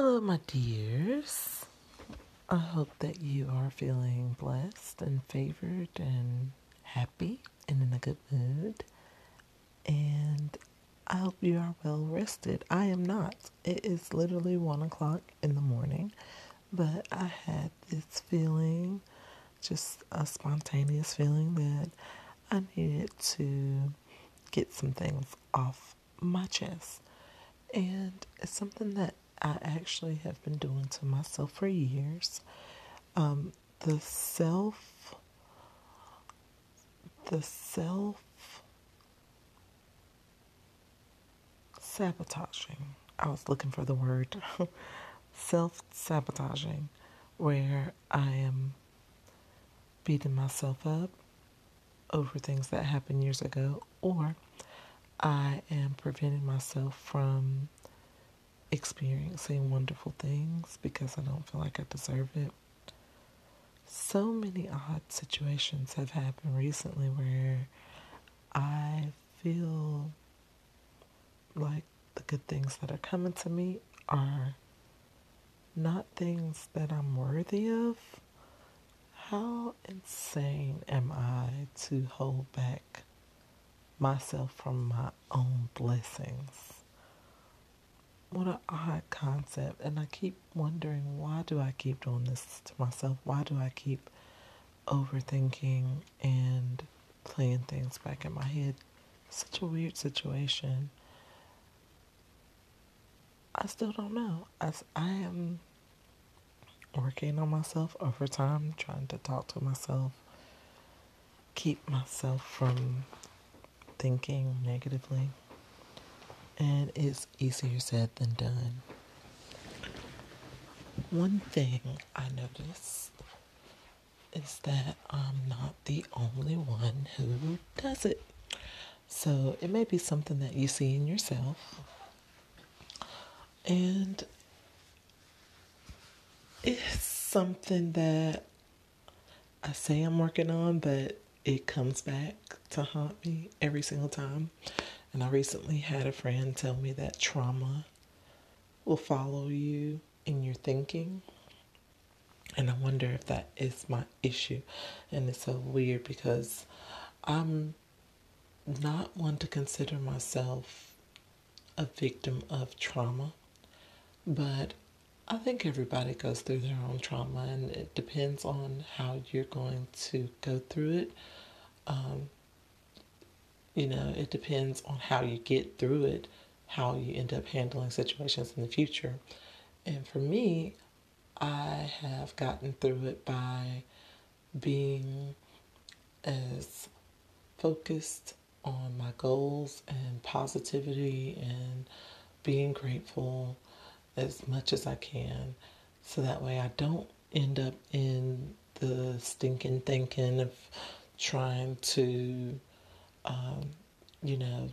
Hello, my dears. I hope that you are feeling blessed and favored and happy and in a good mood. And I hope you are well rested. I am not. It is literally one o'clock in the morning, but I had this feeling, just a spontaneous feeling that I needed to get some things off my chest. And it's something that I actually have been doing to myself for years. Um, the self, the self sabotaging. I was looking for the word self sabotaging, where I am beating myself up over things that happened years ago, or I am preventing myself from experiencing wonderful things because I don't feel like I deserve it. So many odd situations have happened recently where I feel like the good things that are coming to me are not things that I'm worthy of. How insane am I to hold back myself from my own blessings? What an odd concept. And I keep wondering why do I keep doing this to myself? Why do I keep overthinking and playing things back in my head? Such a weird situation. I still don't know. As I am working on myself over time, trying to talk to myself, keep myself from thinking negatively and it's easier said than done. One thing I notice is that I'm not the only one who does it. So it may be something that you see in yourself. And it's something that I say I'm working on, but it comes back to haunt me every single time. And I recently had a friend tell me that trauma will follow you in your thinking. And I wonder if that is my issue. And it's so weird because I'm not one to consider myself a victim of trauma, but I think everybody goes through their own trauma, and it depends on how you're going to go through it. Um, you know, it depends on how you get through it, how you end up handling situations in the future. And for me, I have gotten through it by being as focused on my goals and positivity and being grateful as much as I can so that way I don't end up in the stinking thinking of trying to um, you know,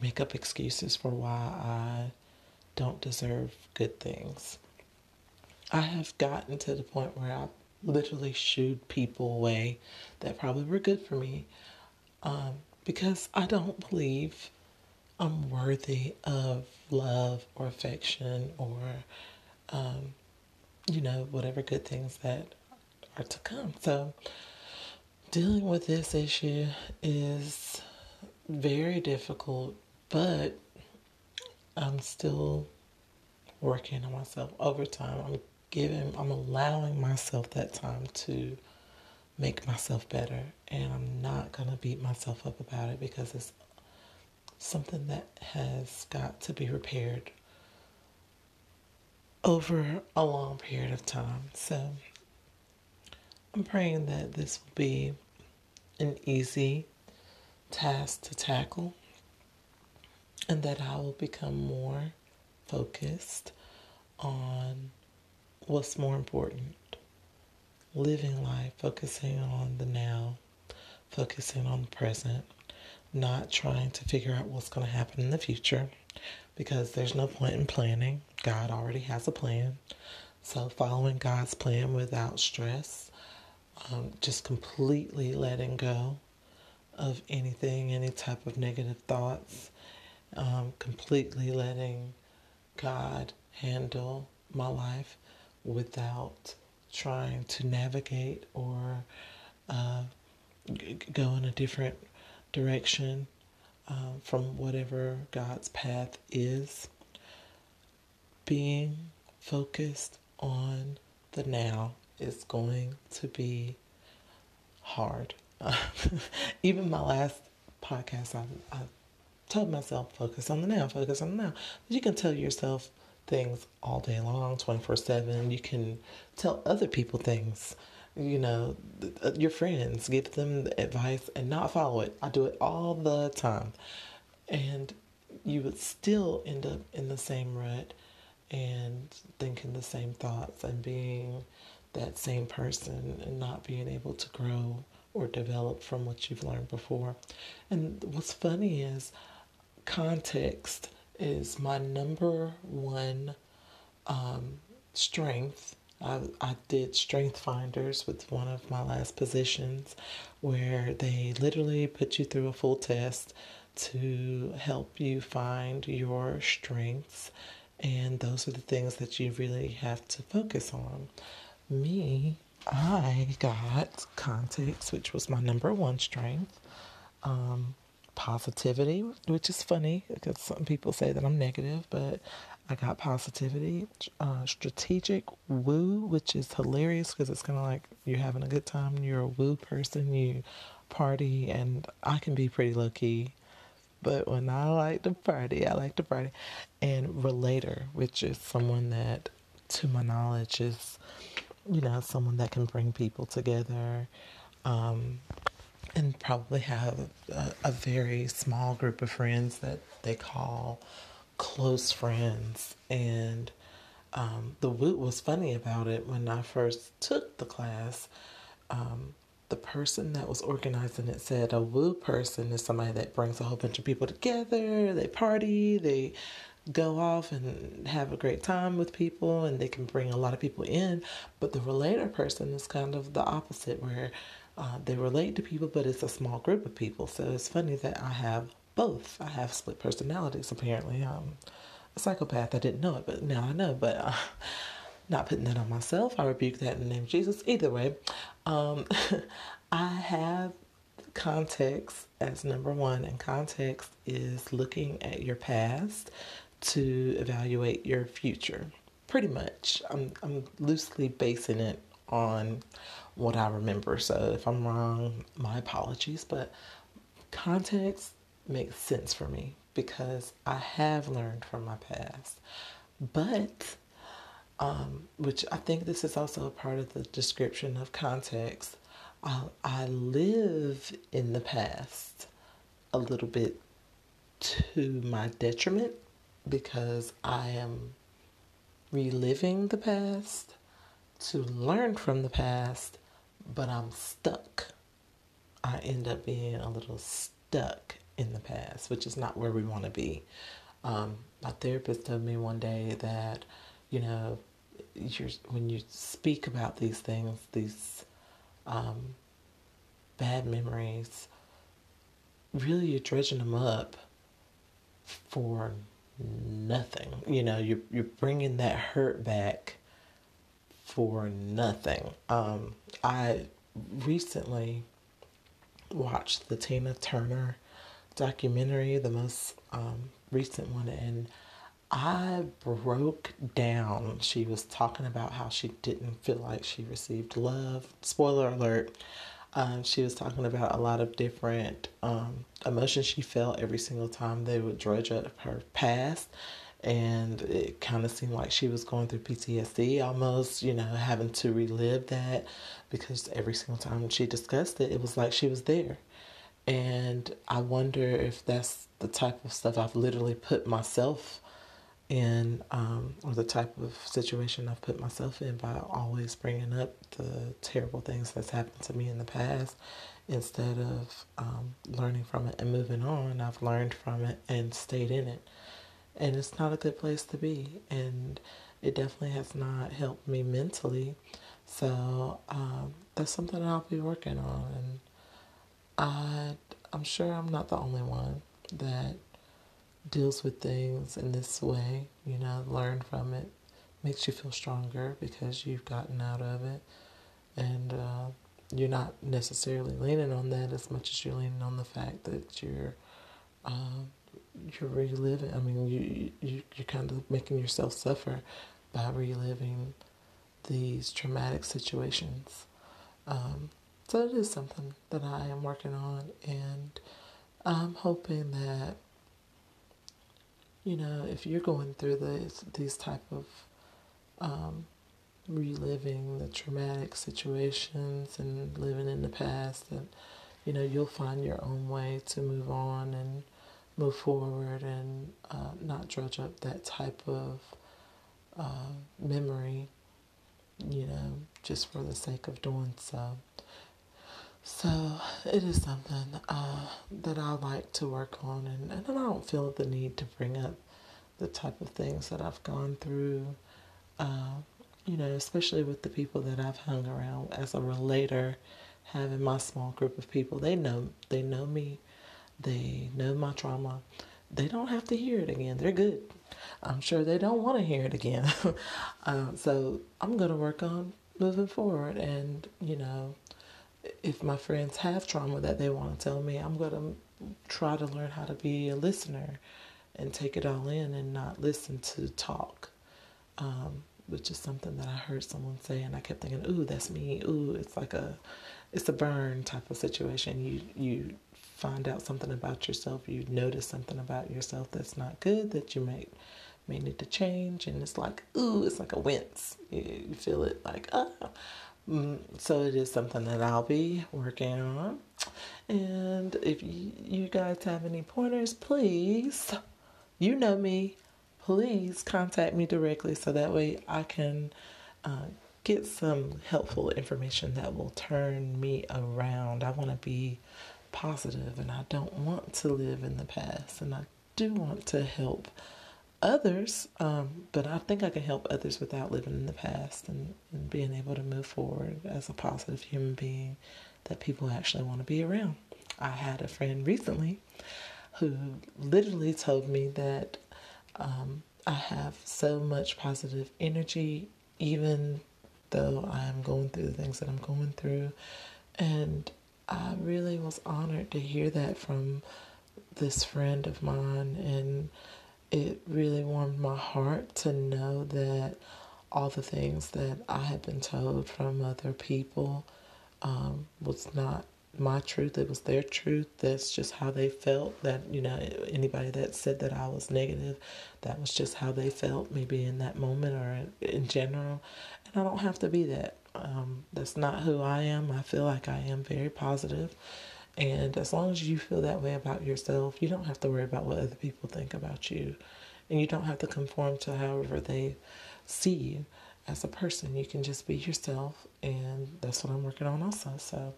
make up excuses for why I don't deserve good things. I have gotten to the point where I literally shooed people away that probably were good for me um, because I don't believe I'm worthy of love or affection or, um, you know, whatever good things that are to come. So, Dealing with this issue is very difficult, but I'm still working on myself over time. I'm giving, I'm allowing myself that time to make myself better, and I'm not going to beat myself up about it because it's something that has got to be repaired over a long period of time. So, I'm praying that this will be an easy task to tackle and that I will become more focused on what's more important living life, focusing on the now, focusing on the present, not trying to figure out what's going to happen in the future because there's no point in planning. God already has a plan. So, following God's plan without stress um, just completely letting go of anything, any type of negative thoughts, um, completely letting God handle my life without trying to navigate or uh, go in a different direction um, from whatever God's path is. Being focused on the now is going to be hard. even my last podcast, I, I told myself, focus on the now, focus on the now. But you can tell yourself things all day long, 24 7. You can tell other people things, you know, uh, your friends, give them advice and not follow it. I do it all the time. And you would still end up in the same rut and thinking the same thoughts and being that same person and not being able to grow or develop from what you've learned before. And what's funny is context is my number one um, strength. I, I did strength finders with one of my last positions where they literally put you through a full test to help you find your strengths. And those are the things that you really have to focus on. Me, I got context, which was my number one strength. Um, positivity, which is funny because some people say that I'm negative, but I got positivity. Uh, strategic woo, which is hilarious because it's kind of like you're having a good time. You're a woo person, you party, and I can be pretty low key. But when I like to party, I like to party. And relator, which is someone that, to my knowledge, is you know, someone that can bring people together um, and probably have a, a, very small group of friends that they call close friends. And um, the what was funny about it when I first took the class. Um, the person that was organizing it said a woo person is somebody that brings a whole bunch of people together. They party, they go off and have a great time with people and they can bring a lot of people in. But the relator person is kind of the opposite, where uh, they relate to people, but it's a small group of people. So it's funny that I have both. I have split personalities, apparently. I'm a psychopath. I didn't know it, but now I know. But uh, not putting that on myself. I rebuke that in the name of Jesus. Either way, um, I have context as number one, and context is looking at your past to evaluate your future. Pretty much. I'm, I'm loosely basing it on what I remember. So if I'm wrong, my apologies. But context makes sense for me because I have learned from my past. But, um, which I think this is also a part of the description of context, I, I live in the past a little bit to my detriment because I am reliving the past to learn from the past, but I'm stuck. I end up being a little stuck in the past, which is not where we want to be. Um, my therapist told me one day that, you know, when you speak about these things, these um, bad memories, really you're dredging them up for nothing. You know, you're you're bringing that hurt back for nothing. Um, I recently watched the Tina Turner documentary, the most um, recent one, and I broke down. She was talking about how she didn't feel like she received love. Spoiler alert. Um, she was talking about a lot of different um, emotions she felt every single time they would dredge up her past. And it kind of seemed like she was going through PTSD almost, you know, having to relive that because every single time she discussed it, it was like she was there. And I wonder if that's the type of stuff I've literally put myself in um, or the type of situation I've put myself in by always bringing up the terrible things that's happened to me in the past instead of um, learning from it and moving on. I've learned from it and stayed in it. And it's not a good place to be. And it definitely has not helped me mentally. So um, that's something I'll be working on. And I, I'm sure I'm not the only one that deals with things in this way, you know, learn from it, makes you feel stronger because you've gotten out of it. And uh, you're not necessarily leaning on that as much as you're leaning on the fact that you're. Uh, you're reliving. I mean, you you you're kind of making yourself suffer by reliving these traumatic situations. Um, so it is something that I am working on, and I'm hoping that you know if you're going through this, these type of um, reliving the traumatic situations and living in the past, that you know you'll find your own way to move on and move forward and uh, not drudge up that type of uh, memory, you know, just for the sake of doing so. So it is something uh, that I like to work on, and, and I don't feel the need to bring up the type of things that I've gone through, uh, you know, especially with the people that I've hung around as a relator, having my small group of people. They know they know me, they know my trauma. They don't have to hear it again. They're good. I'm sure they don't want to hear it again. uh, so I'm to work on moving forward. And, you know, if my friends have trauma that they want to tell me, I'm going to try to learn how to be a listener and take it all in and not listen to talk. Um, which is something that I heard someone say, and I kept thinking, "Ooh, that's me." Ooh, it's like a, it's a burn type of situation. You you find out something about yourself, you notice something about yourself that's not good that you may may need to change, and it's like ooh, it's like a wince. You, you feel it like oh. Mm, so it is something that I'll be working on. And if you, you guys have any pointers, please, you know me, please contact me directly so that way I can uh, get some helpful information that will turn me around. I want to be positive and I don't want to live in the past and I do want to help others, um, but I think I can help others without living in the past and, and being able to move forward as a positive human being that people actually want to be around. I had a friend recently who literally told me that um, I have so much positive energy, even though I am going through the things that I'm going through. And I really was honored to hear that from this friend of mine, and it really warmed my heart to know that all the things that I had been told from other people um, was not my truth, it was their truth. That's just how they felt. That, you know, anybody that said that I was negative, that was just how they felt, maybe in that moment or in, in general. And I don't have to be that. Um, that's not who I am. I feel like I am very positive. And as long as you feel that way about yourself, you don't have to worry about what other people think about you. And you don't have to conform to however they see you as a person. You can just be yourself. And that's what I'm working on also. So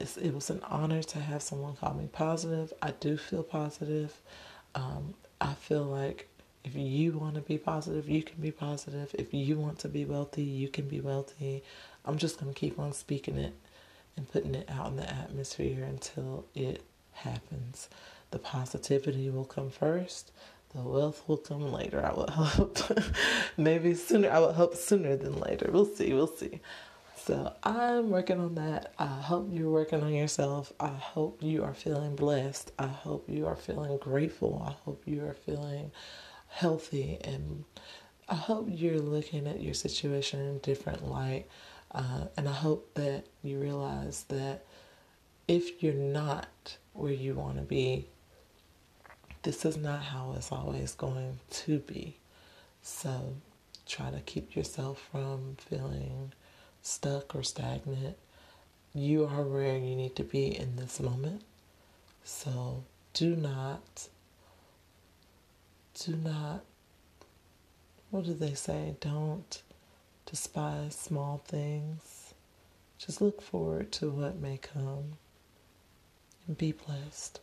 it was an honor to have someone call me positive. I do feel positive. Um, I feel like if you want to be positive, you can be positive. If you want to be wealthy, you can be wealthy. I'm just going to keep on speaking it and putting it out in the atmosphere until it happens. The positivity will come first. The wealth will come later. I would hope. Maybe sooner. I would hope sooner than later. We'll see. We'll see. So I'm working on that. I hope you're working on yourself. I hope you are feeling blessed. I hope you are feeling grateful. I hope you are feeling healthy and I hope you're looking at your situation in a different light. Uh, and I hope that you realize that if you're not where you want to be, this is not how it's always going to be. So try to keep yourself from feeling stuck or stagnant. You are where you need to be in this moment. So do not do not, what do they say? Don't despise small things. Just look forward to what may come and be blessed.